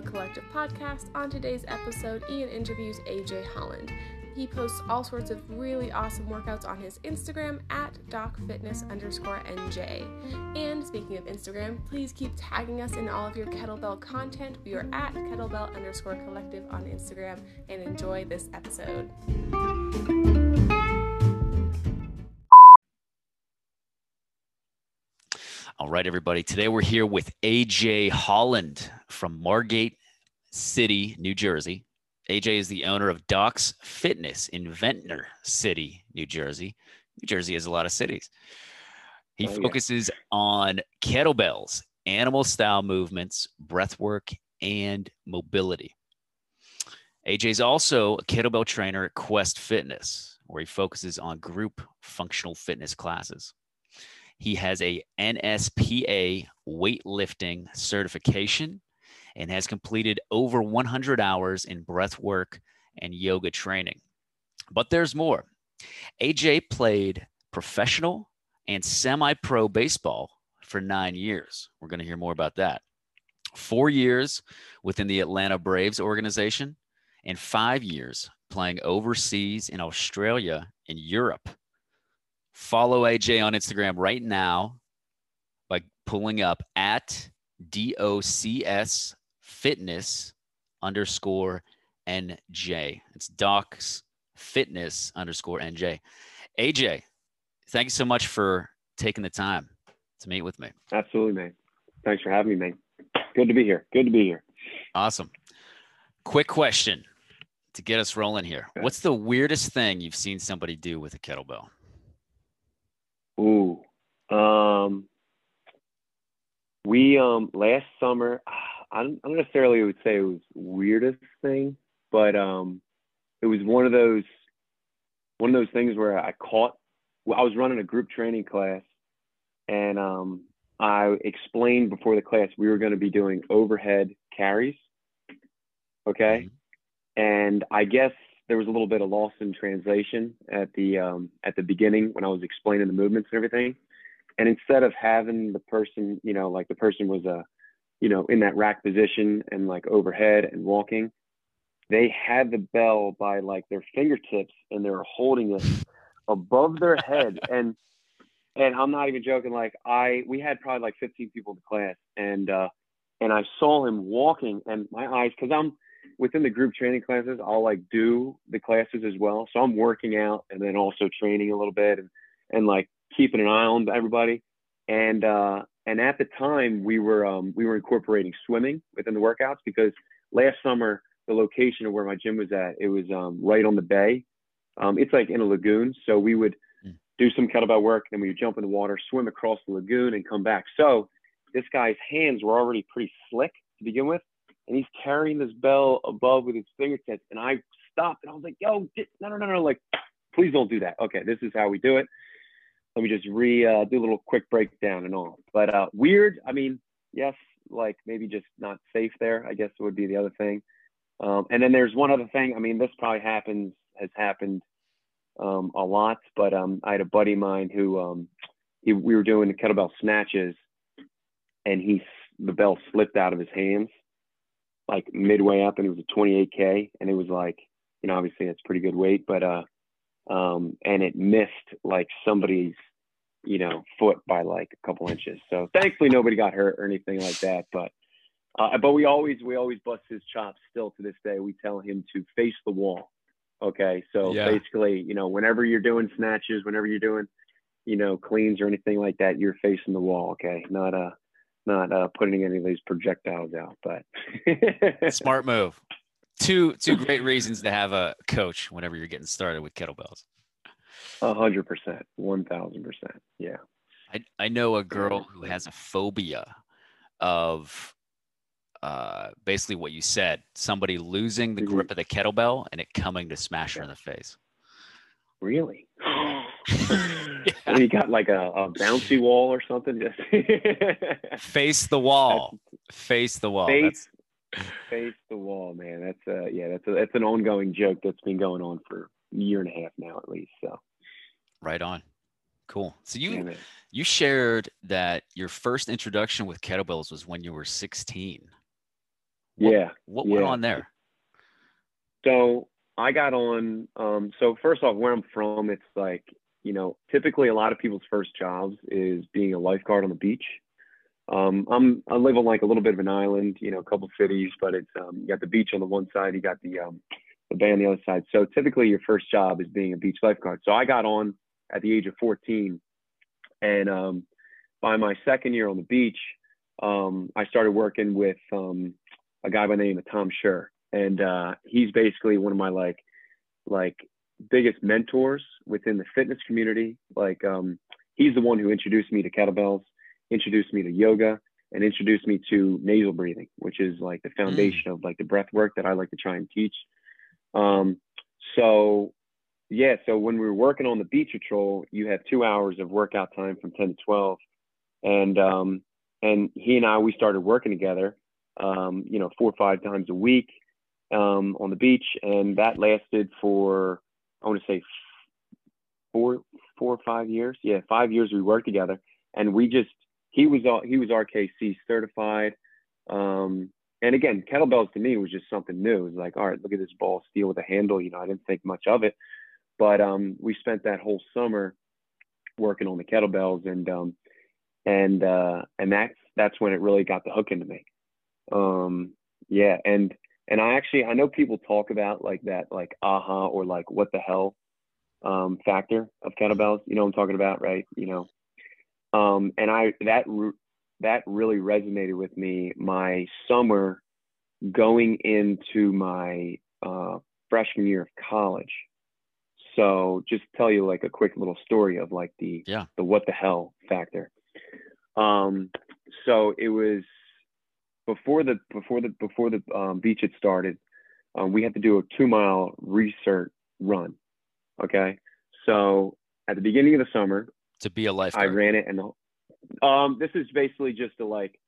Kettlebell Collective podcast. On today's episode, Ian interviews AJ Holland. He posts all sorts of really awesome workouts on his Instagram at docfitness underscore NJ. And speaking of Instagram, please keep tagging us in all of your kettlebell content. We are at kettlebell underscore collective on Instagram and enjoy this episode. All right, everybody. Today we're here with AJ Holland from Margate City, New Jersey. AJ is the owner of Doc's Fitness in Ventnor City, New Jersey. New Jersey has a lot of cities. He Oh, yeah. focuses on kettlebells, animal style movements, breath work, and mobility. AJ is also a kettlebell trainer at Quest Fitness, where he focuses on group functional fitness classes. He has a NSPA weightlifting certification and has completed over 100 hours in breath work and yoga training. But there's more. AJ played professional and semi pro baseball for nine years. We're going to hear more about that. Four years within the Atlanta Braves organization, and five years playing overseas in Australia and Europe. Follow AJ on Instagram right now by pulling up at DOCS fitness underscore NJ. It's Doc's fitness underscore NJ. AJ, thank you so much for taking the time to meet with me. Absolutely, man. Thanks for having me, man. Good to be here. Good to be here. Awesome. Quick question to get us rolling here. Okay. What's the weirdest thing you've seen somebody do with a kettlebell? Ooh. Um we um last summer I don't, I don't necessarily would say it was weirdest thing, but um it was one of those one of those things where I caught well, I was running a group training class and um I explained before the class we were going to be doing overhead carries. Okay? and I guess there was a little bit of loss in translation at the um, at the beginning when I was explaining the movements and everything. And instead of having the person, you know, like the person was a, you know, in that rack position and like overhead and walking, they had the bell by like their fingertips and they were holding it above their head. And and I'm not even joking. Like I, we had probably like 15 people in the class, and uh, and I saw him walking, and my eyes, because I'm within the group training classes, I'll like do the classes as well. So I'm working out and then also training a little bit and, and like keeping an eye on everybody. And, uh, and at the time we were, um, we were incorporating swimming within the workouts because last summer, the location of where my gym was at, it was, um, right on the bay. Um, it's like in a lagoon. So we would Mm. do some kettlebell work, and then we would jump in the water, swim across the lagoon and come back. So this guy's hands were already pretty slick to begin with and he's carrying this bell above with his fingertips. And I stopped and I was like, yo, di- no, no, no, no, like, please don't do that. Okay, this is how we do it. Let me just re uh, do a little quick breakdown and all. But uh, weird, I mean, yes, like maybe just not safe there, I guess would be the other thing. Um, and then there's one other thing. I mean, this probably happens, has happened um, a lot, but um, I had a buddy of mine who um, he, we were doing the kettlebell snatches and he, the bell slipped out of his hands like midway up and it was a 28k and it was like you know obviously that's pretty good weight but uh um and it missed like somebody's you know foot by like a couple inches. So thankfully nobody got hurt or anything like that but uh, but we always we always bust his chops still to this day. We tell him to face the wall okay? So Yeah. basically you know whenever you're doing snatches whenever you're doing you know cleans or anything like that you're facing the wall okay? Not uh not uh putting any of these projectiles out but Smart move. Two two great reasons to have a coach whenever you're getting started with kettlebells. A hundred percent, one thousand percent. Yeah. I, I know a girl who has a phobia of uh, basically what you said somebody losing the grip of the kettlebell and it coming to smash her in the face. Really? And you got like a, a bouncy wall or something. Just Face the wall. Face the wall. face, face the wall, man. That's uh yeah, that's a, that's an ongoing joke that's been going on for a year and a half now at least. So right on. Cool. So you you shared that your first introduction with kettlebells was when you were 16. What, yeah. What went yeah. on there? So I got on. Um, so first off, where I'm from, it's like you know, typically a lot of people's first jobs is being a lifeguard on the beach. Um, I'm I live on like a little bit of an island, you know, a couple cities, but it's um, you got the beach on the one side, you got the um, the bay on the other side. So typically your first job is being a beach lifeguard. So I got on at the age of 14, and um, by my second year on the beach, um, I started working with um, a guy by the name of Tom Schur, and uh, he's basically one of my like like biggest mentors within the fitness community. Like um, he's the one who introduced me to kettlebells, introduced me to yoga, and introduced me to nasal breathing, which is like the foundation mm. of like the breath work that I like to try and teach. Um, so yeah, so when we were working on the beach patrol, you have two hours of workout time from 10 to 12. And um, and he and I we started working together, um, you know, four or five times a week um, on the beach, and that lasted for I want to say four four or five years. Yeah, five years we worked together, and we just he was he was RKC certified. Um, and again, kettlebells to me was just something new. It was like, all right, look at this ball steel with a handle. You know, I didn't think much of it, but um, we spent that whole summer working on the kettlebells, and um, and uh, and that's that's when it really got the hook into me. Um, yeah, and and I actually I know people talk about like that like aha or like what the hell um, factor of kettlebells. You know what I'm talking about, right? You know, um, and I that that really resonated with me my summer going into my uh, freshman year of college. So just tell you like a quick little story of like the yeah. the what the hell factor. Um, so it was before the before the before the um, beach had started. Um, we had to do a two mile research run. Okay, so at the beginning of the summer, to be a lifeguard, I ran it, and um, this is basically just to like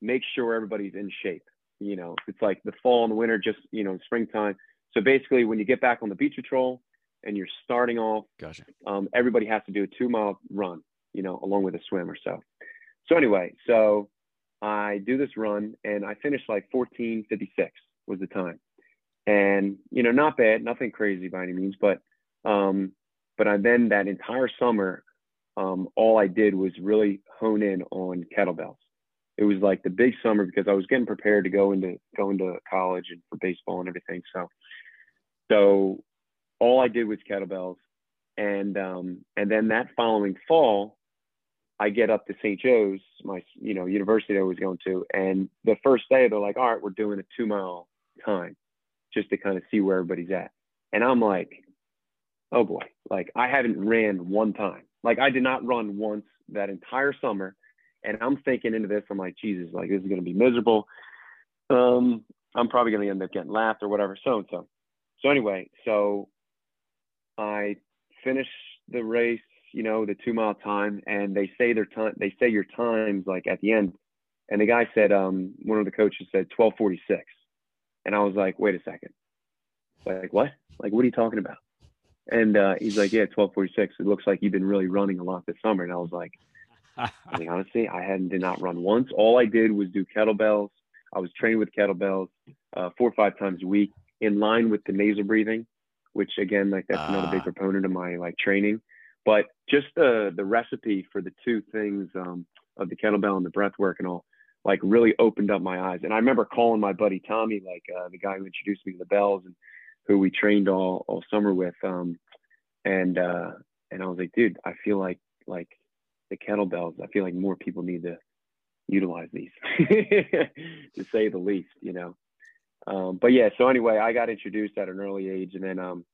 make sure everybody's in shape. You know, it's like the fall and the winter, just you know, springtime. So basically, when you get back on the beach patrol and you're starting off, gotcha. Um, everybody has to do a two mile run. You know, along with a swim or so. So anyway, so I do this run and I finished like 1456 was the time. And, you know, not bad, nothing crazy by any means, but, um, but I then that entire summer, um, all I did was really hone in on kettlebells. It was like the big summer because I was getting prepared to go into go into college and for baseball and everything. So, so all I did was kettlebells, and um, and then that following fall, I get up to St. Joe's, my you know university I was going to, and the first day they're like, all right, we're doing a two mile time, just to kind of see where everybody's at, and I'm like, oh boy, like I haven't ran one time, like I did not run once that entire summer, and I'm thinking into this, I'm like, Jesus, like this is gonna be miserable. Um, I'm probably gonna end up getting laughed or whatever, so and so. So anyway, so I finished the race you know, the two mile time, and they say their time, they say your times like at the end, and the guy said, um, one of the coaches said 1246, and I was like, wait a second, like what? Like what are you talking about? And uh, he's like, yeah, 1246. It looks like you've been really running a lot this summer, and I was like, I mean, honestly, I hadn't did not run once. All I did was do kettlebells. I was trained with kettlebells uh, four or five times a week, in line with the nasal breathing, which again, like that's uh. another big ah. proponent of my like training. But just the the recipe for the two things um, of the kettlebell and the breath work and all, like really opened up my eyes. And I remember calling my buddy Tommy, like uh, the guy who introduced me to the bells and who we trained all all summer with. Um, and uh, and I was like, dude, I feel like like the kettlebells. I feel like more people need to utilize these, to say the least, you know. Um, but yeah, so anyway, I got introduced at an early age, and then um,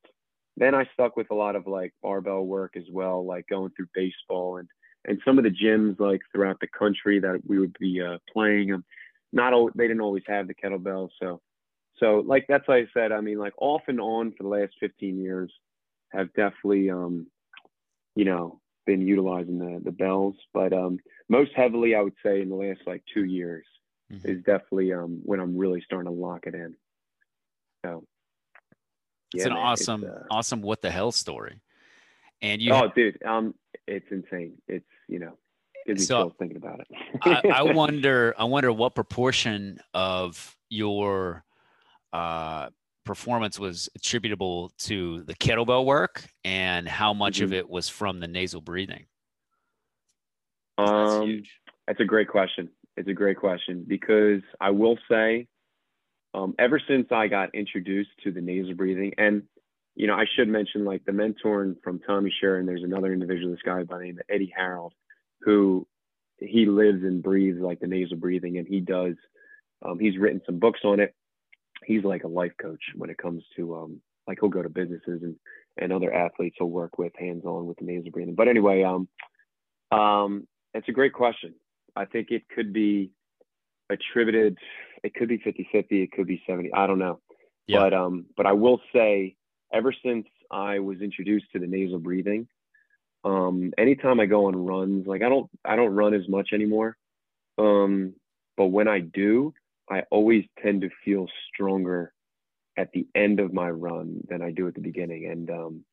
then I stuck with a lot of like barbell work as well, like going through baseball and and some of the gyms like throughout the country that we would be uh, playing. Um, not all, they didn't always have the kettlebell, so so like that's why I said. I mean, like off and on for the last 15 years, have definitely um, you know been utilizing the the bells, but um, most heavily I would say in the last like two years mm-hmm. is definitely um, when I'm really starting to lock it in. So it's yeah, an man, awesome, it's, uh, awesome what the hell story. And you, oh, dude, um, it's insane. It's you know, gives me so, chills thinking about it. I, I wonder, I wonder what proportion of your uh, performance was attributable to the kettlebell work and how much mm-hmm. of it was from the nasal breathing? Um, that's, that's, a great question. It's a great question because I will say, um, ever since I got introduced to the nasal breathing, and you know, I should mention like the mentor from Tommy Sharon. There's another individual, this guy by the name of Eddie Harold, who he lives and breathes like the nasal breathing, and he does. Um, he's written some books on it he's like a life coach when it comes to um like he'll go to businesses and and other athletes he'll work with hands on with the nasal breathing. But anyway, um um it's a great question. I think it could be attributed it could be 50-50, it could be 70. I don't know. Yeah. But um but I will say ever since I was introduced to the nasal breathing, um anytime I go on runs, like I don't I don't run as much anymore. Um but when I do, I always tend to feel stronger at the end of my run than I do at the beginning. And um,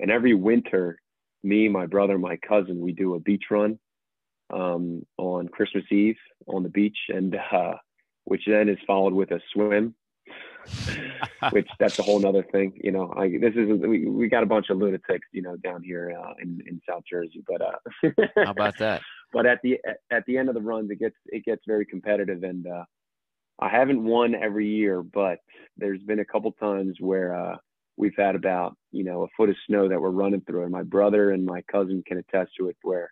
and every winter, me, my brother, my cousin, we do a beach run um, on Christmas Eve on the beach, and uh, which then is followed with a swim. which that's a whole nother thing, you know. I this is we, we got a bunch of lunatics, you know, down here uh, in in South Jersey. But uh, how about that? But at the at the end of the runs, it gets it gets very competitive, and uh, I haven't won every year, but there's been a couple times where uh, we've had about you know a foot of snow that we're running through, and my brother and my cousin can attest to it. Where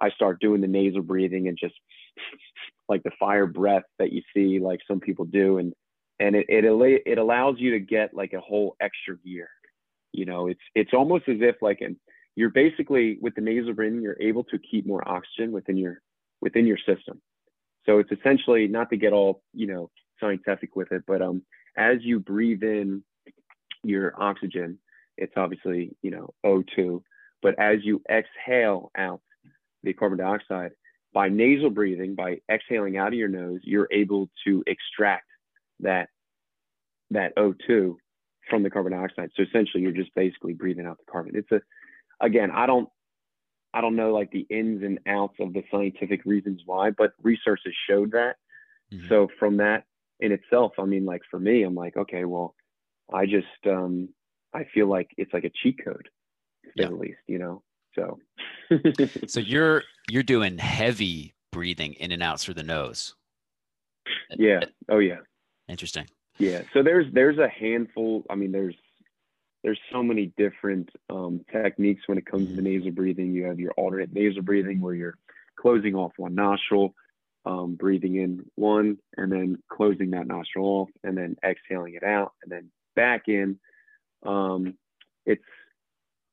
I start doing the nasal breathing and just like the fire breath that you see like some people do, and and it it it allows you to get like a whole extra gear. You know, it's it's almost as if like an you're basically with the nasal breathing, you're able to keep more oxygen within your within your system. So it's essentially not to get all, you know, scientific with it, but um, as you breathe in your oxygen, it's obviously, you know, O2. But as you exhale out the carbon dioxide, by nasal breathing, by exhaling out of your nose, you're able to extract that that O2 from the carbon dioxide. So essentially, you're just basically breathing out the carbon. It's a, again, I don't I don't know like the ins and outs of the scientific reasons why, but research has showed that. Mm-hmm. So from that in itself, I mean, like for me, I'm like, okay, well, I just um, I feel like it's like a cheat code, yeah. at least, you know. So. so you're you're doing heavy breathing in and out through the nose. Yeah. Oh yeah. Interesting. Yeah. So there's there's a handful. I mean, there's there's so many different um, techniques when it comes to mm-hmm. nasal breathing. You have your alternate nasal breathing where you're closing off one nostril, um, breathing in one, and then closing that nostril off, and then exhaling it out, and then back in. Um, it's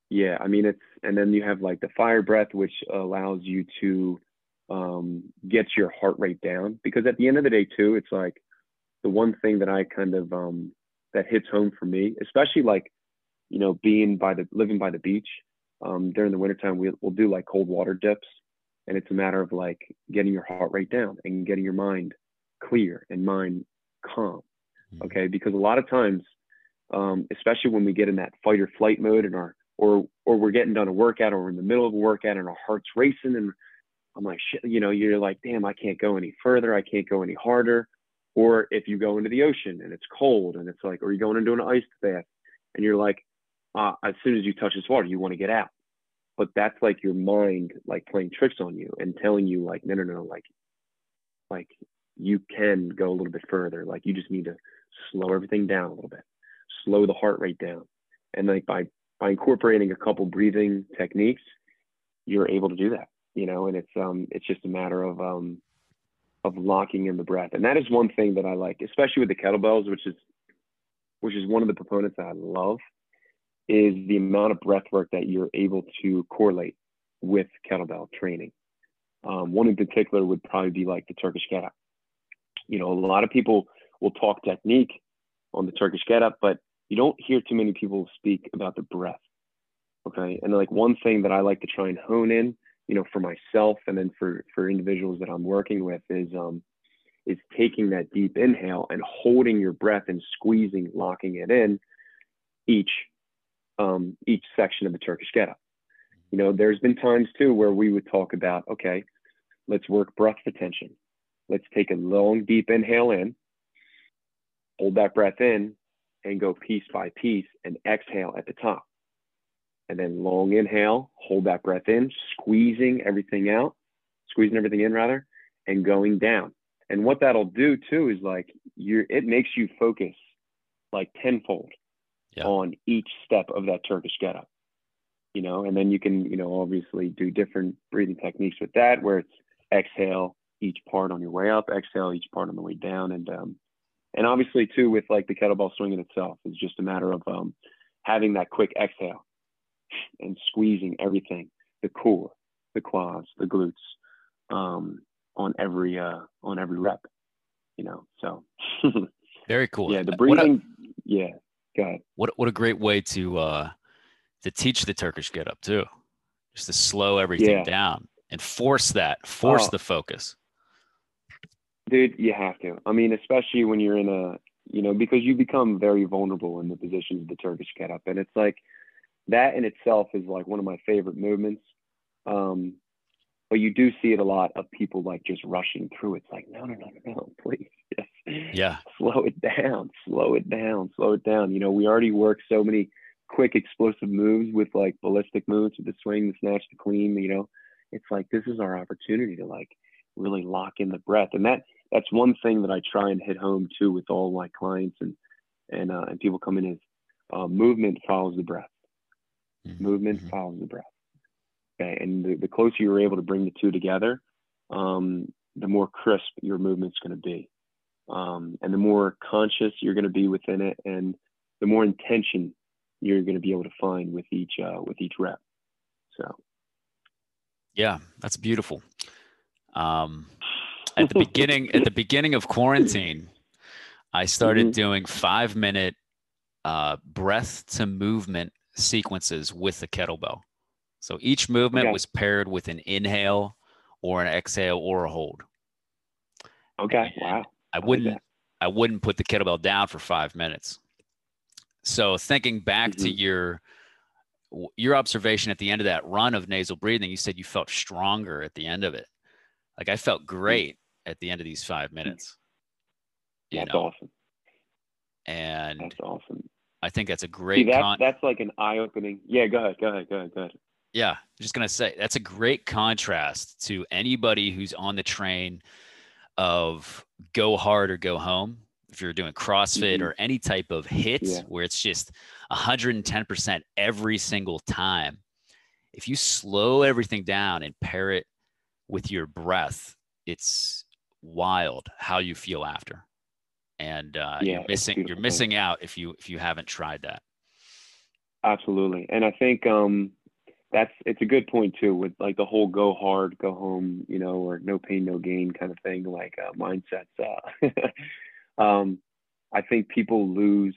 yeah, I mean it's and then you have like the fire breath, which allows you to um, get your heart rate down because at the end of the day too, it's like the one thing that I kind of um, that hits home for me, especially like you know, being by the living by the beach um, during the wintertime, we, we'll do like cold water dips. And it's a matter of like getting your heart rate down and getting your mind clear and mind calm. Mm-hmm. Okay. Because a lot of times, um, especially when we get in that fight or flight mode and our, or, or we're getting done a workout or we're in the middle of a workout and our heart's racing and I'm like, shit, you know, you're like, damn, I can't go any further. I can't go any harder. Or if you go into the ocean and it's cold and it's like, or you're going into an ice bath and you're like, uh, as soon as you touch this water, you want to get out. But that's like your mind like playing tricks on you and telling you like, no, no, no, like, like you can go a little bit further. Like you just need to slow everything down a little bit, slow the heart rate down. And like by by incorporating a couple breathing techniques, you're able to do that, you know, and it's um it's just a matter of um of locking in the breath. And that is one thing that I like, especially with the kettlebells, which is which is one of the proponents that I love is the amount of breath work that you're able to correlate with kettlebell training. Um, one in particular would probably be like the Turkish get up. You know, a lot of people will talk technique on the Turkish get up, but you don't hear too many people speak about the breath. Okay. And like one thing that I like to try and hone in, you know, for myself and then for, for individuals that I'm working with is, um, is taking that deep inhale and holding your breath and squeezing, locking it in each um, each section of the Turkish get up. You know, there's been times too where we would talk about, okay, let's work breath retention. Let's take a long, deep inhale in hold that breath in and go piece by piece and exhale at the top. And then long inhale, hold that breath in, squeezing everything out, squeezing everything in rather, and going down. And what that'll do too is like you're it makes you focus like tenfold yeah. on each step of that Turkish get up. You know, and then you can, you know, obviously do different breathing techniques with that where it's exhale each part on your way up, exhale each part on the way down. And um and obviously too with like the kettlebell swing in itself, it's just a matter of um having that quick exhale and squeezing everything, the core, the quads, the glutes, um, on every uh on every rep. You know, so very cool. Yeah, the breathing. A, yeah, go ahead. What what a great way to uh to teach the Turkish get up too, just to slow everything yeah. down and force that, force oh. the focus. Dude, you have to. I mean, especially when you're in a, you know, because you become very vulnerable in the positions of the Turkish get up, and it's like that in itself is like one of my favorite movements. Um, but you do see it a lot of people like just rushing through. It's like, no, no, no, no, no, please, just yeah, slow it down, slow it down, slow it down. You know, we already work so many quick explosive moves with like ballistic moves with the swing, the snatch, the clean. You know, it's like this is our opportunity to like really lock in the breath, and that that's one thing that I try and hit home too with all my clients and and uh, and people coming is uh, movement follows the breath. Mm-hmm. Movement mm-hmm. follows the breath. Okay, and the, the closer you're able to bring the two together, um, the more crisp your movement's going to be, um, and the more conscious you're going to be within it, and the more intention you're going to be able to find with each uh, with each rep. So, yeah, that's beautiful. Um, at the beginning, at the beginning of quarantine, I started mm-hmm. doing five minute uh, breath to movement sequences with the kettlebell. So each movement okay. was paired with an inhale or an exhale or a hold. Okay. And wow. I wouldn't I, I, wouldn't put the kettlebell down for five minutes. So thinking back mm-hmm. to your your observation at the end of that run of nasal breathing, you said you felt stronger at the end of it. Like I felt mm-hmm. great at the end of these five minutes. That's know? awesome. And that's awesome. I think that's a great. See, that's, con- that's like an eye opening. Yeah, go ahead, go ahead, go ahead, go ahead. Yeah, I'm just gonna say that's a great contrast to anybody who's on the train of go hard or go home. If you're doing CrossFit mm-hmm. or any type of HIIT yeah. where it's just 110% every single time, if you slow everything down and pair it with your breath, it's wild how you feel after. And uh, yeah, you're missing you're missing out if you if you haven't tried that. Absolutely, and I think um, that's it's a good point too with like the whole go hard go home you know or no pain no gain kind of thing like uh, mindsets uh, um, i think people lose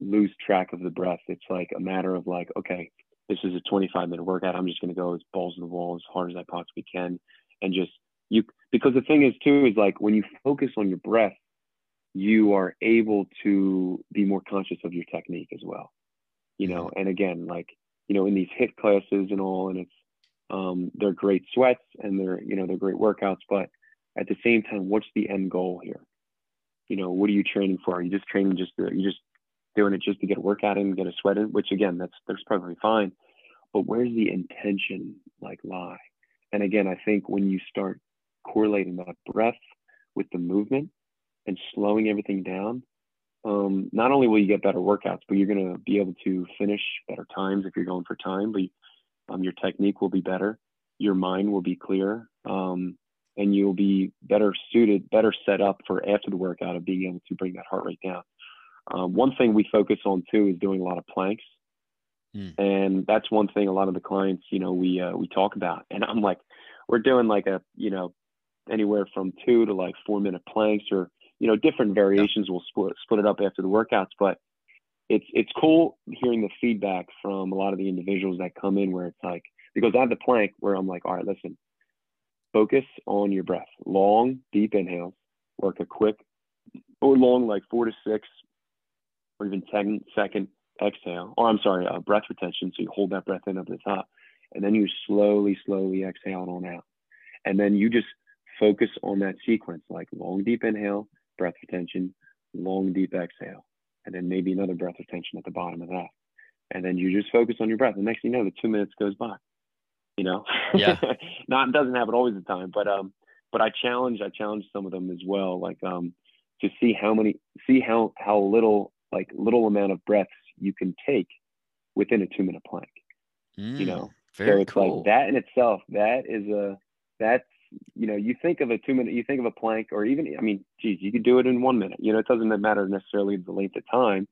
lose track of the breath it's like a matter of like okay this is a 25 minute workout i'm just going to go as balls to the wall as hard as i possibly can and just you because the thing is too is like when you focus on your breath you are able to be more conscious of your technique as well you know mm-hmm. and again like you know, in these HIIT classes and all, and it's um, they're great sweats and they're you know they're great workouts, but at the same time, what's the end goal here? You know, what are you training for? Are you just training just to, you just doing it just to get a workout in, get a sweat in? Which again, that's that's probably fine, but where's the intention like lie? And again, I think when you start correlating that breath with the movement and slowing everything down, um, not only will you get better workouts, but you're going to be able to finish better times if you're going for time. But um, your technique will be better, your mind will be clear, um, and you'll be better suited, better set up for after the workout of being able to bring that heart rate down. Um, one thing we focus on too is doing a lot of planks, mm. and that's one thing a lot of the clients, you know, we uh, we talk about. And I'm like, we're doing like a, you know, anywhere from two to like four minute planks or you know, different variations. Will split split it up after the workouts, but it's it's cool hearing the feedback from a lot of the individuals that come in where it's like because I have the plank where I'm like, all right, listen, focus on your breath, long, deep inhales, work a quick or long like four to six or even 10 second exhale, or I'm sorry, uh, breath retention. So you hold that breath in up at the top, and then you slowly, slowly exhale it on out, and then you just focus on that sequence, like long, deep inhale, breath retention, long, deep exhale, and then maybe another breath retention at the bottom of that. And then you just focus on your breath. The next thing you know, the two minutes goes by. You know, Yeah. not doesn't happen always the time, but um, but I challenge I challenge some of them as well, like um, to see how many see how how little like little amount of breaths you can take within a two minute plank. Mm, You know, very so it's cool. like that in itself. That is a that's you know you think of a two minute you think of a plank or even I mean geez you could do it in one minute. You know it doesn't matter necessarily the length of time,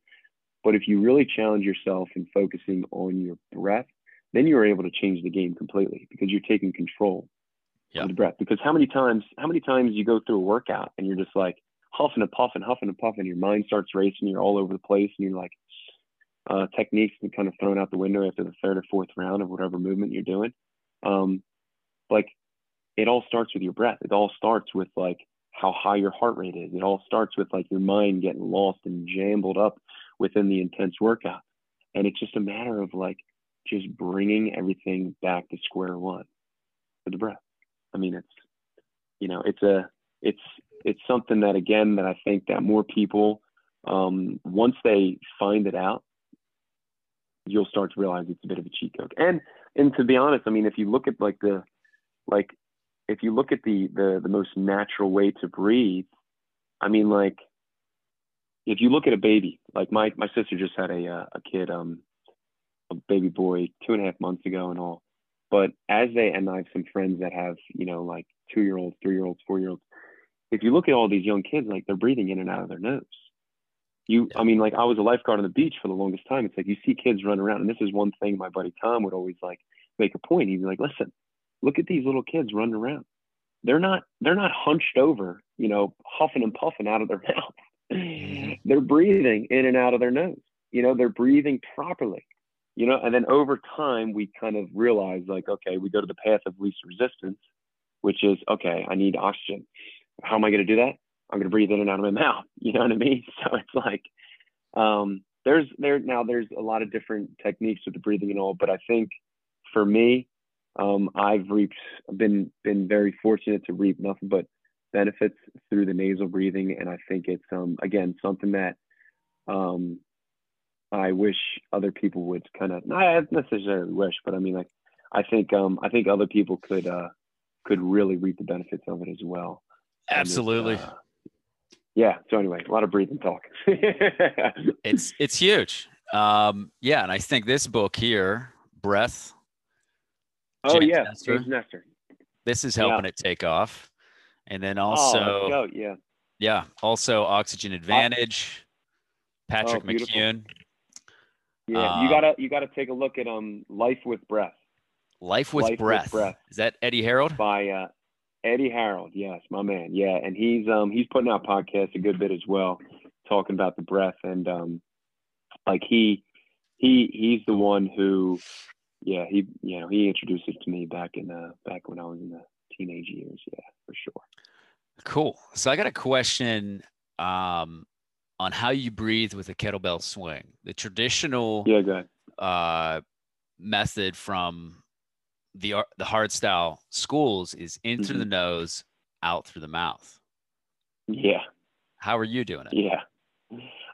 but if you really challenge yourself in focusing on your breath, then you're able to change the game completely because you're taking control Yeah. of the breath. Because how many times how many times you go through a workout and you're just like huffing and puffing, huffing and puffing, your mind starts racing, you're all over the place, and you're like uh, techniques and kind of thrown out the window after the third or fourth round of whatever movement you're doing. Um, like it all starts with your breath. It all starts with like how high your heart rate is. It all starts with like your mind getting lost and jambled up within the intense workout. And it's just a matter of like just bringing everything back to square one with the breath. I mean, it's, you know, it's a, it's, it's something that again, that I think that more people, um, once they find it out, you'll start to realize it's a bit of a cheat code. And and to be honest, I mean, if you look at like the like if you look at the the the most natural way to breathe, I mean, like if you look at a baby, like my my sister just had a uh, a kid, um, a baby boy two and a half months ago and all. But as they and I have some friends that have you know like two year olds, three year olds, four year olds. If you look at all these young kids, like they're breathing in and out of their nose you i mean like i was a lifeguard on the beach for the longest time it's like you see kids run around and this is one thing my buddy tom would always like make a point he'd be like listen look at these little kids running around they're not they're not hunched over you know huffing and puffing out of their mouth Mhm. they're breathing in and out of their nose you know they're breathing properly you know and then over time we kind of realize like okay we go to the path of least resistance which is okay i need oxygen how am i going to do that I'm going to breathe in and out of my mouth. You know what I mean? So it's like, um, there's there now there's a lot of different techniques with the breathing and all, but I think for me, um, I've reaped, been been very fortunate to reap nothing but benefits through the nasal breathing, and I think it's um again something that um I wish other people would kind of not necessarily wish, but I mean like I think um I think other people could uh could really reap the benefits of it as well. Absolutely. uh, yeah. So anyway, a lot of breathing talk. it's it's huge. Um, yeah, and I think this book here, Breath, oh James yeah, Nestor. James Nestor. this is Yeah. helping it take off. And then oh, also, go. yeah. yeah, also Oxygen Advantage, Patrick Oh. McKeown, Yeah, you Um, gotta you gotta take a look at um Life with Breath Life with, Life with breath. Breath. Is that Eddie Harold? by uh, Eddie Harold. Yes, my man. Yeah, and he's um he's putting out podcasts a good bit as well, talking about the breath and um like he he he's the one who yeah he you know he introduced it to me back in uh back when I was in the teenage years. Yeah, for sure. Cool. So I got a question um, on how you breathe with a kettlebell swing. The traditional Yeah, uh, method from the the hard style schools is in through the Mhm. nose, out through the mouth. Yeah. How are you doing it? Yeah.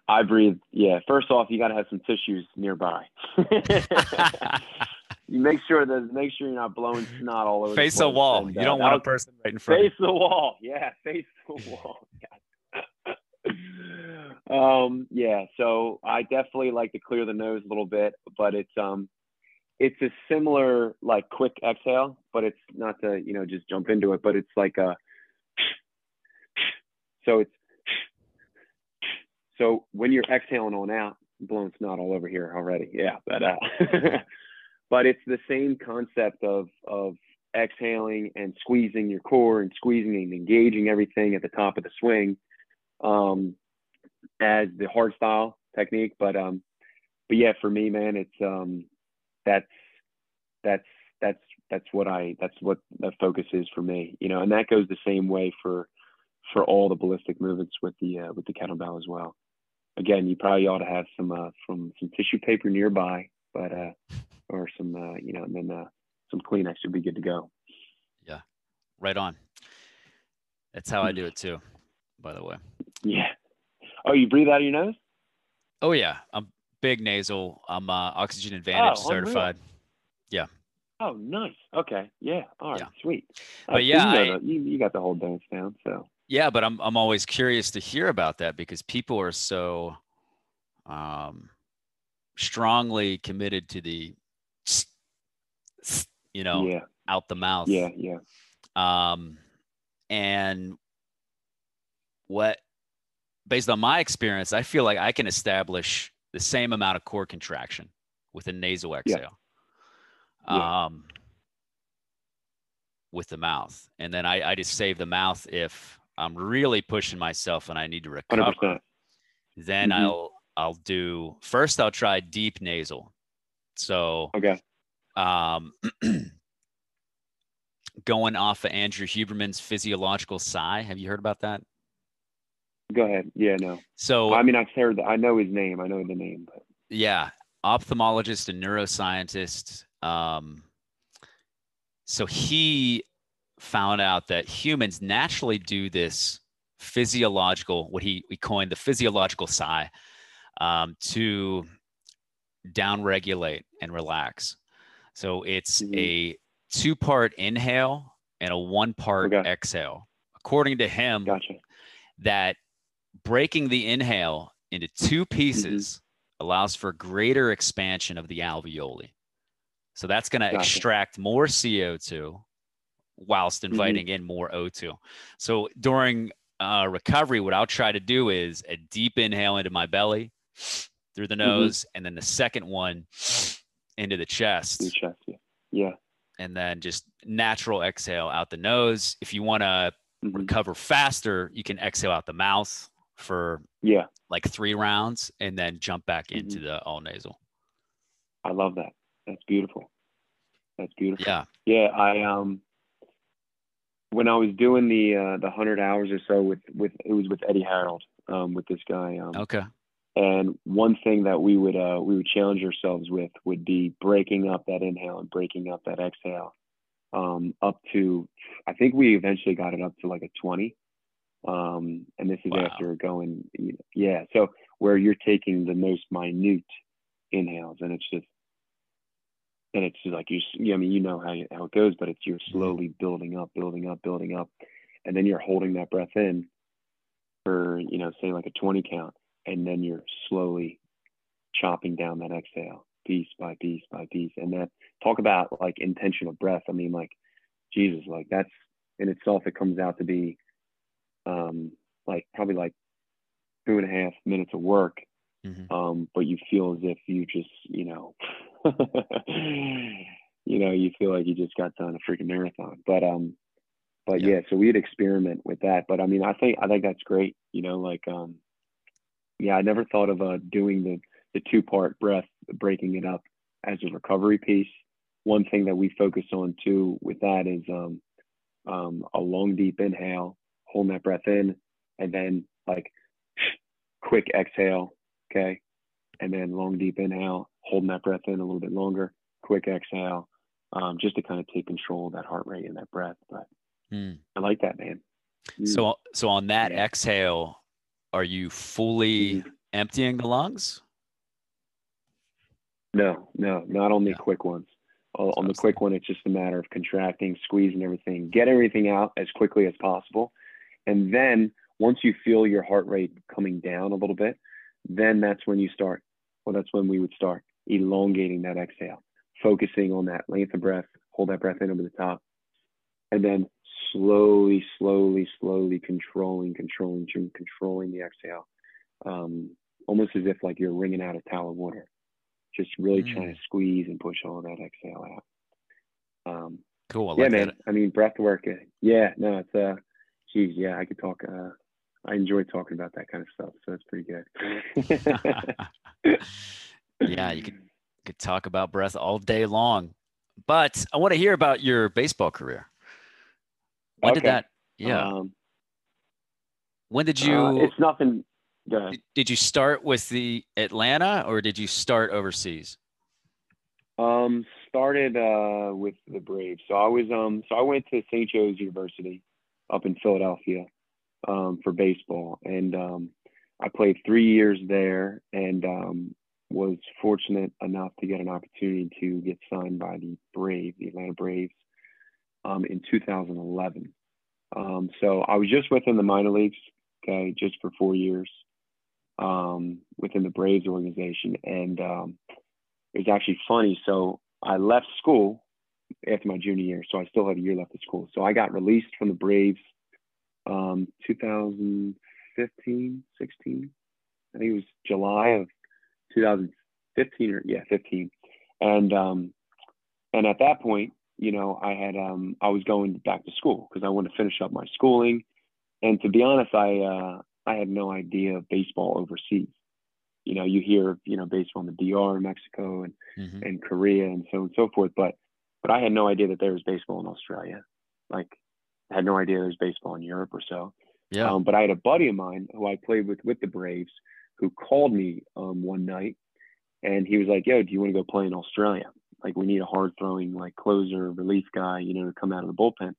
I breathe. Yeah. First off, you got to have some tissues nearby. you make sure that make sure you're not blowing snot all over. Face the a wall. And, You uh, don't want a person right in was- front. of face the wall. Yeah, face the wall. Yeah. um. Yeah. So I definitely like to clear the nose a little bit, but it's um, it's a similar like quick exhale, but it's not to you know just jump into it, but it's like a. So it's so when you're exhaling on out, blowing snot all over here already. Yeah, but uh, but it's the same concept of of exhaling and squeezing your core and squeezing and engaging everything at the top of the swing, um, as the hard style technique. But um, but yeah, for me, man, it's um, that's that's that's that's what I that's what the focus is for me, you know, and that goes the same way for for all the ballistic movements with the uh, with the kettlebell as well. Again, you probably ought to have some uh, from some tissue paper nearby, but uh, or some uh, you know, and then uh, some Kleenex would be good to go. Yeah, right on. That's how I do it too, by the way. Yeah. Oh, you breathe out of your nose? Oh yeah, I'm big nasal. I'm uh, oxygen advantage Oh, certified. Oh, nice. Okay. Yeah. All right. Yeah. Sweet. But so yeah, you, know the- you, you got the whole dance down. So Yeah, but I'm I'm always curious to hear about that because people are so um strongly committed to the you know yeah, out the mouth. yeah, yeah. Um and what based on my experience, I feel like I can establish the same amount of core contraction with a nasal exhale. Yeah. Um with the mouth. And then I, I just save the mouth if I'm really pushing myself and I need to recover. Hundred recover. percent. Then Mhm. I'll I'll do first I'll try deep nasal. So Okay. Um going off of Andrew Huberman's physiological sigh. Have you heard about that? Go ahead. Yeah. No. So I mean, I've heard. I know his name. I know the name. But yeah ophthalmologist and neuroscientist um, so he found out that humans naturally do this physiological what he we coined the physiological sigh um, to downregulate and relax so it's Mhm. a two part inhale and a one part Okay. exhale according to him gotcha. that breaking the inhale into two pieces allows for greater expansion of the alveoli. So that's going to extract more CO2 whilst inviting in more O2. So during uh, recovery, what I'll try to do is a deep inhale into my belly through the nose, and then the second one into the chest Your chest. Yeah. Yeah. and then just natural exhale out the nose. If you want to Mhm. recover faster, you can exhale out the mouth for Yeah. like three rounds and then jump back into Mm-hmm. the all nasal. I love that. That's beautiful. That's beautiful. Yeah. Yeah, I um when I was doing the uh the hundred hours or so with with it was with Eddie Harold, um, with this guy. Um Okay. And one thing that we would uh we would challenge ourselves with would be breaking up that inhale and breaking up that exhale. Um up to I think we eventually got it up to like a twenty. Um and this is Wow. after going yeah, so where you're taking the most minute inhales and it's just and it's just like you, yeah, I mean, you know how you- how it goes, but it's you're slowly building up, building up, building up, and then you're holding that breath in for you know, say like a 20 count, and then you're slowly chopping down that exhale, piece by piece by piece, and that talk about like intentional breath. I mean, like Jesus, like that's in itself, it comes out to be um like probably like two and a half minutes of work Mhm. um, but you feel as if you just, you know, you know, you feel like you just got done a freaking marathon. But um, but Yeah. yeah, so we'd experiment with that. But I mean, I think I think that's great. You know, like um, yeah, I never thought of uh doing the the two part breath, breaking it up as a recovery piece. One thing that we focus on too with that is um, um, a long deep inhale, holding that breath in, and then like quick exhale okay and then long deep inhale holding that breath in a little bit longer quick exhale um, just to kind of take control of that heart rate and that breath but Hmm. i like that man Mm. So so on that Yeah. exhale, are you fully emptying the lungs? no no not on the Yeah. quick ones on the quick one it's just a matter of contracting squeezing everything get everything out as quickly as possible and then once you feel your heart rate coming down a little bit then that's when you start well that's when we would start elongating that exhale focusing on that length of breath hold that breath in over the top and then slowly slowly slowly controlling controlling controlling the exhale um, almost as if like you're wringing out a towel of water just really trying Mm. to squeeze and push all that exhale out um, Cool. I yeah, like man. that. I mean, breath work. uh, Yeah, no, it's uh, geez, yeah, I could talk. Uh, I enjoy talking about that kind of stuff, so it's pretty good. yeah, you could could talk about breath all day long. But I want to hear about your baseball career. When did that yeah. Um, when did uh, you it's nothing. Did- did you start with the Atlanta or did you start overseas? Um, started uh with the Braves. So I was um, so I went to St. Joe's University up in Philadelphia, um, for baseball, and um, I played three years there and um, was fortunate enough to get an opportunity to get signed by the Braves, the Atlanta Braves, um, in 2011. Um, so I was just within the minor leagues, okay, just for four years um, within the Braves organization. And um, it was actually funny. So I left school after my junior year, so I still had a year left of school. So I got released from the Braves um, 2015, 16. I think it was July of 2015 or yeah, 15. And um, and at that point, you know, I had um, I was going back to school because I wanted to finish up my schooling. And to be honest, I uh, I had no idea of baseball overseas. You know, you hear you know baseball in the DR, in Mexico, and mm-hmm. and Korea, and so on and so forth. But but I had no idea that there was baseball in Australia. Like, I had no idea there was baseball in Europe or so. Yeah. Um, but I had a buddy of mine who I played with with the Braves who called me um, one night, and he was like, "Yo, do you want to go play in Australia? Like, we need a hard throwing like closer relief guy, you know, to come out of the bullpen."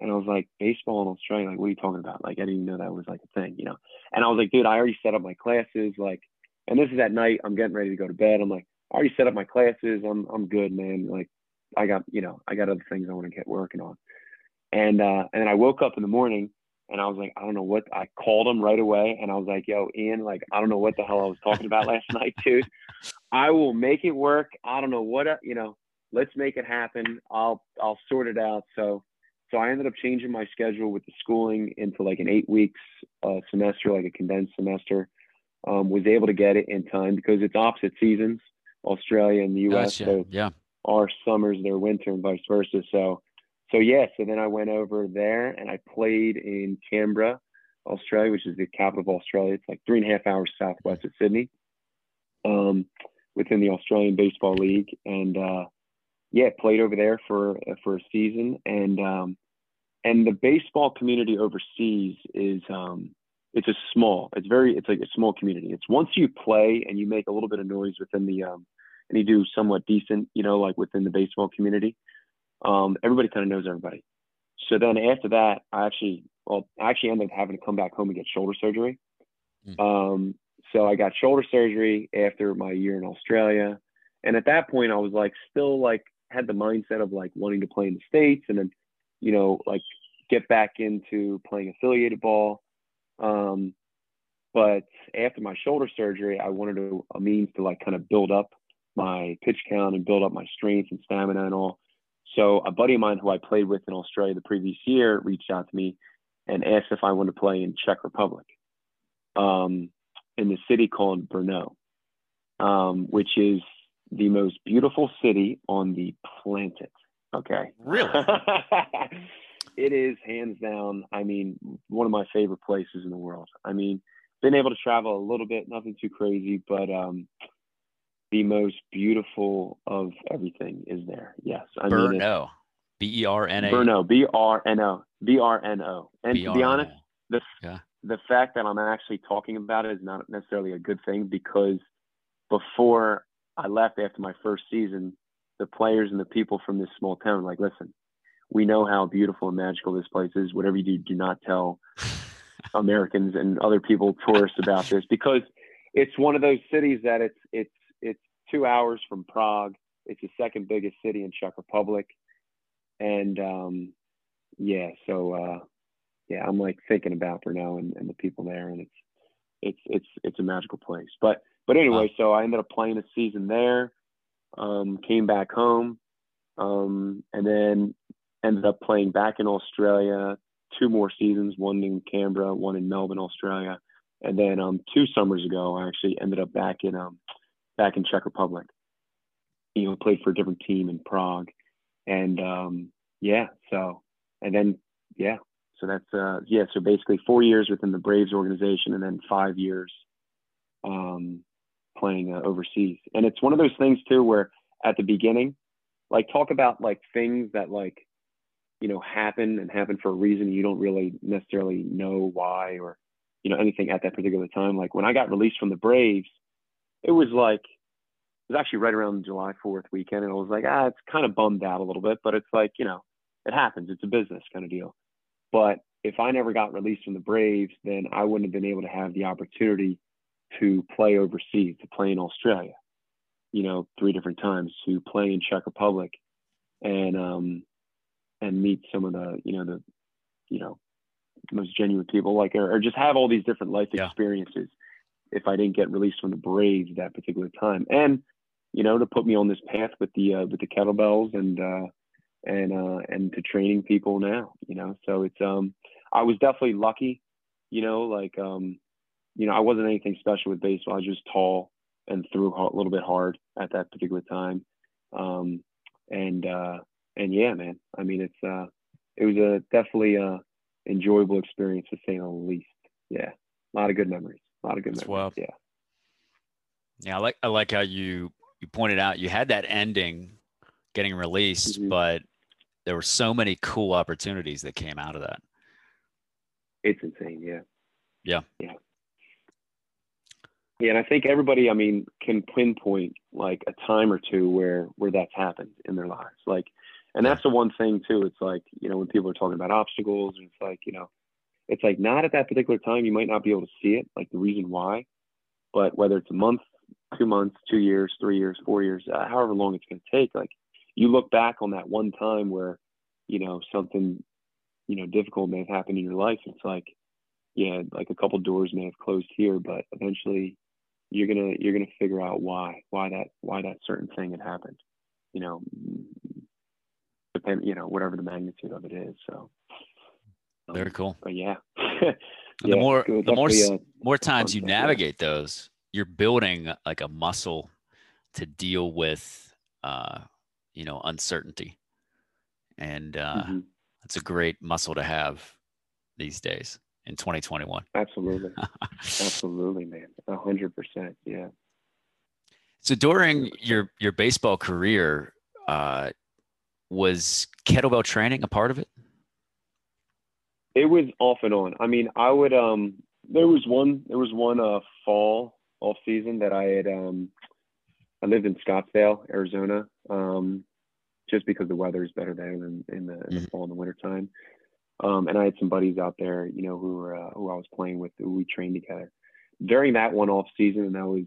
And I was like, baseball in Australia, like, what are you talking about? Like, I didn't even know that was like a thing, you know? And I was like, dude, I already set up my classes. Like, and this is at night. I'm getting ready to go to bed. I'm like, I already set up my classes. I'm, I'm good, man. Like, I got, you know, I got other things I want to get working on. And, uh, and then I woke up in the morning and I was like, I don't know what, I called him right away. And I was like, yo, Ian, like, I don't know what the hell I was talking about last night, dude. I will make it work. I don't know what, uh, you know, let's make it happen. I'll, I'll sort it out. So, so I ended up changing my schedule with the schooling into like an eight weeks uh, semester, like a condensed semester. Um, was able to get it in time because it's opposite seasons, Australia and the U.S. Gotcha. So yeah, our summers, their winter, and vice versa. So, so yeah. So then I went over there and I played in Canberra, Australia, which is the capital of Australia. It's like three and a half hours southwest of Sydney, um, within the Australian Baseball League, and uh, yeah, played over there for for a season, and um, and the baseball community overseas is um, it's a small it's very it's like a small community it's once you play and you make a little bit of noise within the um, and you do somewhat decent you know like within the baseball community um, everybody kind of knows everybody so then after that i actually well i actually ended up having to come back home and get shoulder surgery mm. um, so i got shoulder surgery after my year in australia and at that point i was like still like had the mindset of like wanting to play in the states and then you know, like get back into playing affiliated ball. Um, but after my shoulder surgery, I wanted to, a means to like kind of build up my pitch count and build up my strength and stamina and all. So a buddy of mine who I played with in Australia the previous year reached out to me and asked if I wanted to play in Czech Republic, um, in the city called Brno, um, which is the most beautiful city on the planet. Okay. Really? it is hands down. I mean, one of my favorite places in the world. I mean, been able to travel a little bit, nothing too crazy, but um, the most beautiful of everything is there. Yes. I Brno. B E R N A. Brno. B R N O. B R N O. And to be honest, the yeah. the fact that I'm actually talking about it is not necessarily a good thing because before I left after my first season, the players and the people from this small town like listen we know how beautiful and magical this place is whatever you do do not tell americans and other people tourists about this because it's one of those cities that it's it's two hours from prague. It's the second biggest city in czech republic. And um yeah so uh yeah i'm like thinking about brno and, and the people there and it's it's it's it's a magical place. But but anyway so i ended up playing a season there um, came back home, um, and then ended up playing back in Australia. Two more seasons, one in Canberra, one in Melbourne, Australia, and then um, two summers ago, I actually ended up back in um, back in Czech Republic. You know, played for a different team in Prague, and um, yeah, so and then yeah, so that's uh, yeah, so basically four years within the Braves organization, and then five years um, playing uh, overseas. And it's one of those things too where at the beginning, like talk about like things that like you know happen and happen for a reason you don't really necessarily know why or you know anything at that particular time. Like when I got released from the Braves, it was like it was actually right around July 4th weekend, and I was like, ah, it's kind of bummed out a little bit, but it's like you know, it happens. It's a business kind of deal. But if I never got released from the Braves, then I wouldn't have been able to have the opportunity to play overseas, to play in Australia, you know, three different times, to play in Czech Republic, and um, and meet some of the, you know, the, you know, most genuine people, like, or, or just have all these different life Yeah. experiences. If I didn't get released from the Braves that particular time, and you know, to put me on this path with the uh, with the kettlebells and uh, and uh, and to training people now, you know, so it's um, I was definitely lucky, you know, like um, you know, I wasn't anything special with baseball. I was just tall and threw a little bit hard at that particular time. Um, and uh, and yeah, man. I mean, it's uh, it was a definitely a enjoyable experience to say the least. Yeah, a lot of good memories. A lot of good That's memories. wild. Yeah. Yeah, I like I like how you you pointed out you had that ending getting released, Mhm. but there were so many cool opportunities that came out of that. It's insane. Yeah. Yeah. Yeah. Yeah, and I think everybody, I mean, can pinpoint like a time or two where where that's happened in their lives. Like, and that's the one thing too. It's like you know when people are talking about obstacles, and it's like you know, it's like not at that particular time you might not be able to see it, like the reason why, but whether it's a month, two months, two years, three years, four years, uh, however long it's going to take, like you look back on that one time where you know something you know difficult may have happened in your life. It's like yeah, like a couple doors may have closed here, but eventually you're gonna you're gonna figure out why why that why that certain thing had happened. You know, depend you know whatever the magnitude of it is. So um, Very cool. But yeah, And the more the more uh, more times you stuff, yeah. navigate those, you're building like a muscle to deal with uh, you know, uncertainty. And uh mhm, that's a great muscle to have these days in 2021. absolutely, absolutely, man, a hundred percent. Yeah. So during your your baseball career, uh, was kettlebell training a part of it? It was off and on. I mean, I would um there was one there was one uh fall off season that I had um I lived in Scottsdale, Arizona, um just because the weather is better there than in the, in the Mhm. fall and the winter time. Um and I had some buddies out there, you know, who were uh, who I was playing with who we trained together. During that one off season and that was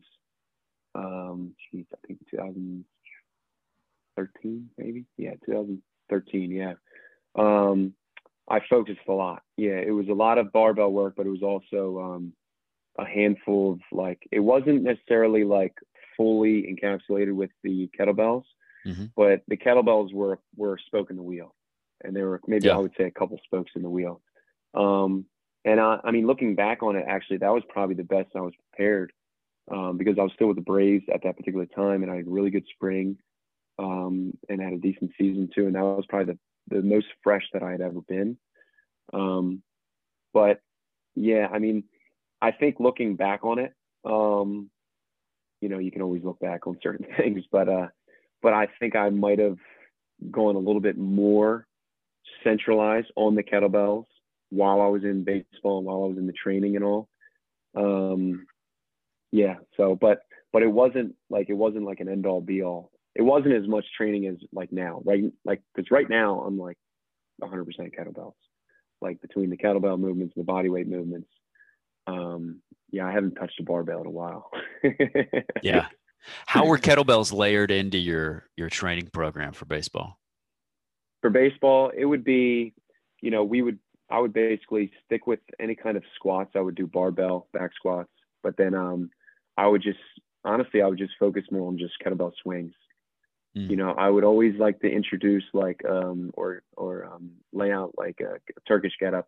um geez, I think 2013 maybe. Yeah, 2013, yeah. Um I focused a lot. Yeah, it was a lot of barbell work, but it was also um, a handful of like it wasn't necessarily like fully encapsulated with the kettlebells, Mhm. but the kettlebells were were a spoke in the wheel, and there were maybe Yeah. I would say a couple spokes in the wheel. Um, and I, I mean, looking back on it, actually, that was probably the best I was prepared um, because I was still with the Braves at that particular time, and I had a really good spring um, and had a decent season too, and that was probably the the most fresh that I had ever been. Um, but yeah, I mean, I think looking back on it, um, you know, you can always look back on certain things, but uh, but I think I might have gone a little bit more centralized on the kettlebells while I was in baseball and while I was in the training and all. Um, yeah. So, but but it wasn't like it wasn't like an end all be all. It wasn't as much training as like now, right? Like because right now I'm like 100% kettlebells, like between the kettlebell movements and the body weight movements. Um, yeah, I haven't touched a barbell in a while. Yeah. How were kettlebells layered into your your training program for baseball? for baseball, it would be, you know, we would, I would basically stick with any kind of squats. I would do barbell back squats, but then um, I would just, honestly, I would just focus more on just kettlebell swings. Mm. You know, I would always like to introduce like, um, or, or um, lay out like a, a Turkish getup,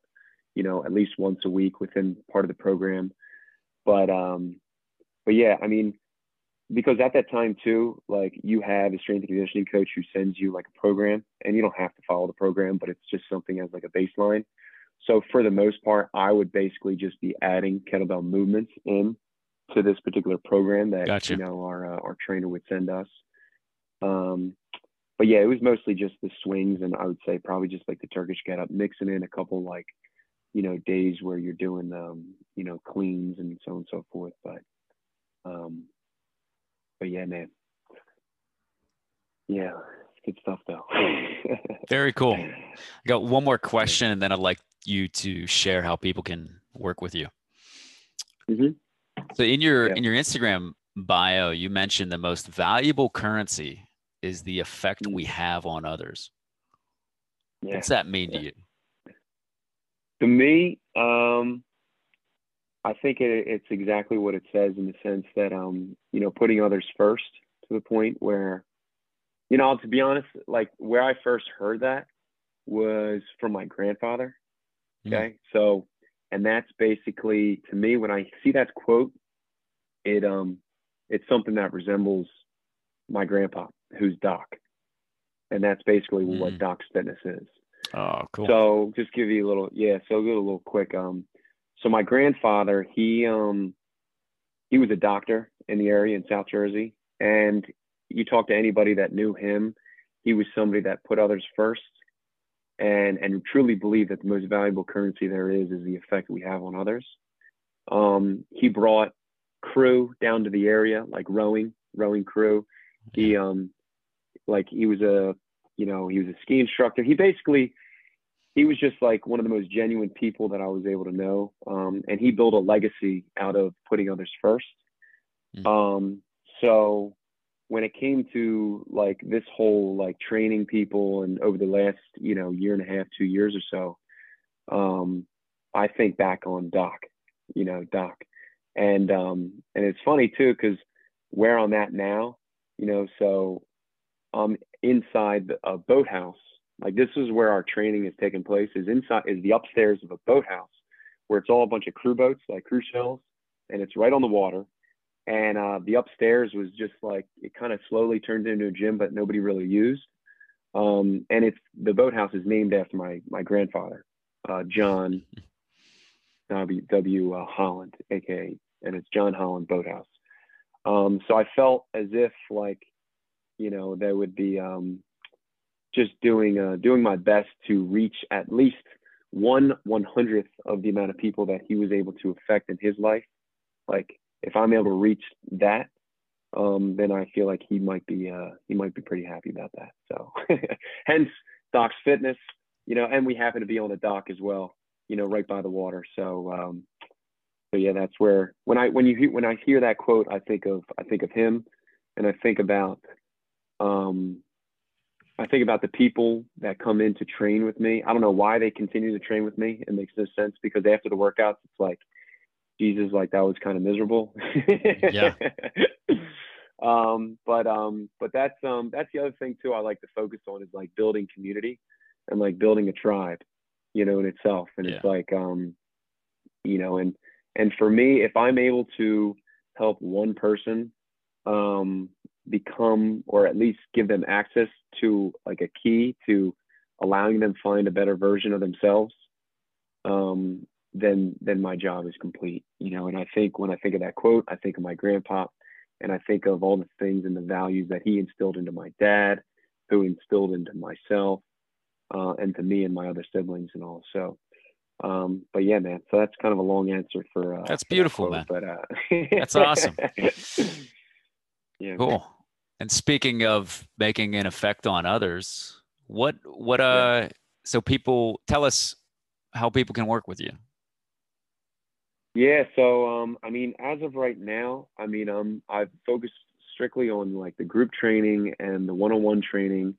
you know, at least once a week within part of the program. But, um, but yeah, I mean, because at that time too, like you have a strength and conditioning coach who sends you like a program and you don't have to follow the program, but it's just something as like a baseline. So for the most part, I would basically just be adding kettlebell movements in to this particular program that Gotcha. you know our uh, our trainer would send us. Um, but yeah, it was mostly just the swings, and I would say probably just like the Turkish get up, mixing in a couple like you know days where you're doing um, you know cleans and so on and so forth. But um, but yeah, man, yeah, good stuff though. Very cool. I got one more question, and then I'd like you to share how people can work with you. Mhm. So in your Yeah. in your Instagram bio, you mentioned the most valuable currency is the effect Mm. we have on others. Yeah. What's that mean to you? To me, um, I think it, it's exactly what it says in the sense that, um, you know, putting others first to the point where, you know, to be honest, like where I first heard that was from my grandfather. Mm. Okay. So, and that's basically to me, when I see that quote, it, um, it's something that resembles my grandpa, who's Doc. And that's basically what Mm. Doc's fitness is. Oh, cool. So just give you a little, yeah. So give a little quick. Um, so my grandfather, he um, he was a doctor in the area in South Jersey, and you talk to anybody that knew him, he was somebody that put others first, and and truly believed that the most valuable currency there is is the effect we have on others. Um, he brought crew down to the area, like rowing, rowing crew. He um, like he was a you know, he was a ski instructor. He basically, he was just like one of the most genuine people that I was able to know. Um, and he built a legacy out of putting others first. Mm. Um, so when it came to like this whole like training people and over the last, you know, year and a half, two years or so, um, I think back on Doc, you know, Doc. And, um, and it's funny too, cause where I'm at now, you know, so um, inside the- a boathouse. Like this is where our training is taking place. Is inside is the upstairs of a boathouse, where it's all a bunch of crew boats, like cruise shells, and it's right on the water. And uh, the upstairs was just like it kind of slowly turned into a gym, but nobody really used. Um, and it's the boathouse is named after my my grandfather, uh, John W. W. Uh, Holland, aka, and it's John Holland Boathouse. Um, so I felt as if like you know, that would be um, just doing uh, doing my best to reach at least one one hundredth of the amount of people that he was able to affect in his life. Like if I'm able to reach that, um, then I feel like he might be uh, he might be pretty happy about that. So hence Doc's Fitness, you know, and we happen to be on the dock as well, you know, right by the water. So um, so yeah, that's where when I when you when I hear that quote, I think of I think of him, and I think about um, I think about the people that come in to train with me. I don't know why they continue to train with me. It makes no sense because after the workouts, it's like, Jesus, like that was kind of miserable. Yeah. um, but um, but that's um, that's the other thing too. I like to focus on is like building community and like building a tribe, you know, in itself. And it's like um, you know, and and for me, if I'm able to help one person um, become or at least give them access to like a key to allowing them find a better version of themselves um, then then my job is complete you know and i think when i think of that quote i think of my grandpa and i think of all the things and the values that he instilled into my dad who instilled into myself uh, and to me and my other siblings and all so um, but yeah man so that's kind of a long answer for uh, That's for that beautiful, quote, man. but uh That's awesome. yeah Cool. And speaking of making an effect on others, what what uh so people tell us how people can work with you. Yeah, so um, I mean, as of right now, I mean, um, I've focused strictly on like the group training and the one-on-one training.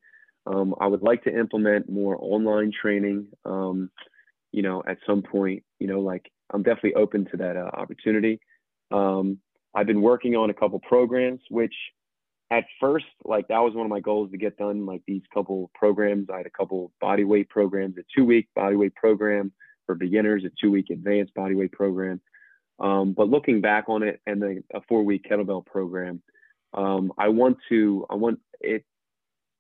Um, I would like to implement more online training. Um, you know, at some point, you know, like I'm definitely open to that uh, opportunity. Um, I've been working on a couple programs, which at first, like that was one of my goals to get done. Like these couple programs, I had a couple body weight programs, a two-week body weight program for beginners, a two-week advanced body weight program. Um, but looking back on it, and the, a four-week kettlebell program, um, I want to, I want it.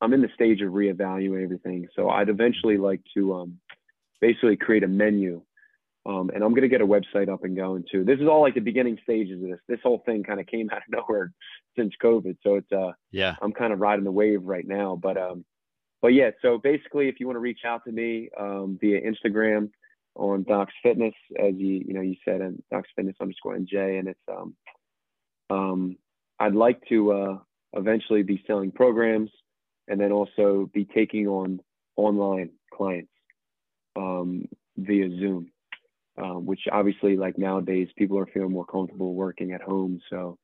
I'm in the stage of reevaluating everything, so I'd eventually like to um, basically create a menu, um, and I'm going to get a website up and going too. This is all like the beginning stages of this. This whole thing kind of came out of nowhere since COVID, so it's uh, Yeah. I'm kind of riding the wave right now. But um, but yeah, so basically, if you want to reach out to me um, via Instagram on Doc's Fitness, as you you know you said, and Doc's Fitness underscore NJ, and it's um um I'd like to uh, eventually be selling programs, and then also be taking on online clients. Um, via Zoom, um, which obviously like nowadays people are feeling more comfortable working at home. So,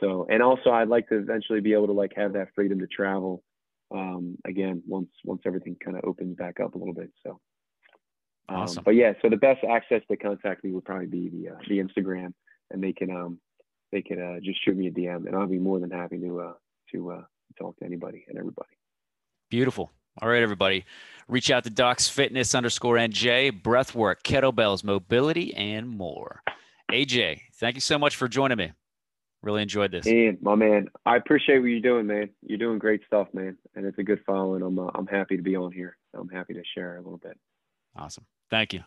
so and also I'd like to eventually be able to like have that freedom to travel um, again once once everything kind of opens back up a little bit. So, um, Awesome. but yeah, so the best access to contact me would probably be the uh, the Instagram, and they can um they can uh, just shoot me a DM, and I'll be more than happy to uh to uh talk to anybody and everybody. Beautiful. All right, everybody. Reach out to Docs Fitness underscore NJ, breathwork, kettlebells, mobility, and more. AJ, thank you so much for joining me. Really enjoyed this. And my man, I appreciate what you're doing, man. You're doing great stuff, man, and it's a good following. I'm uh, I'm happy to be on here. I'm happy to share a little bit. Awesome. Thank you.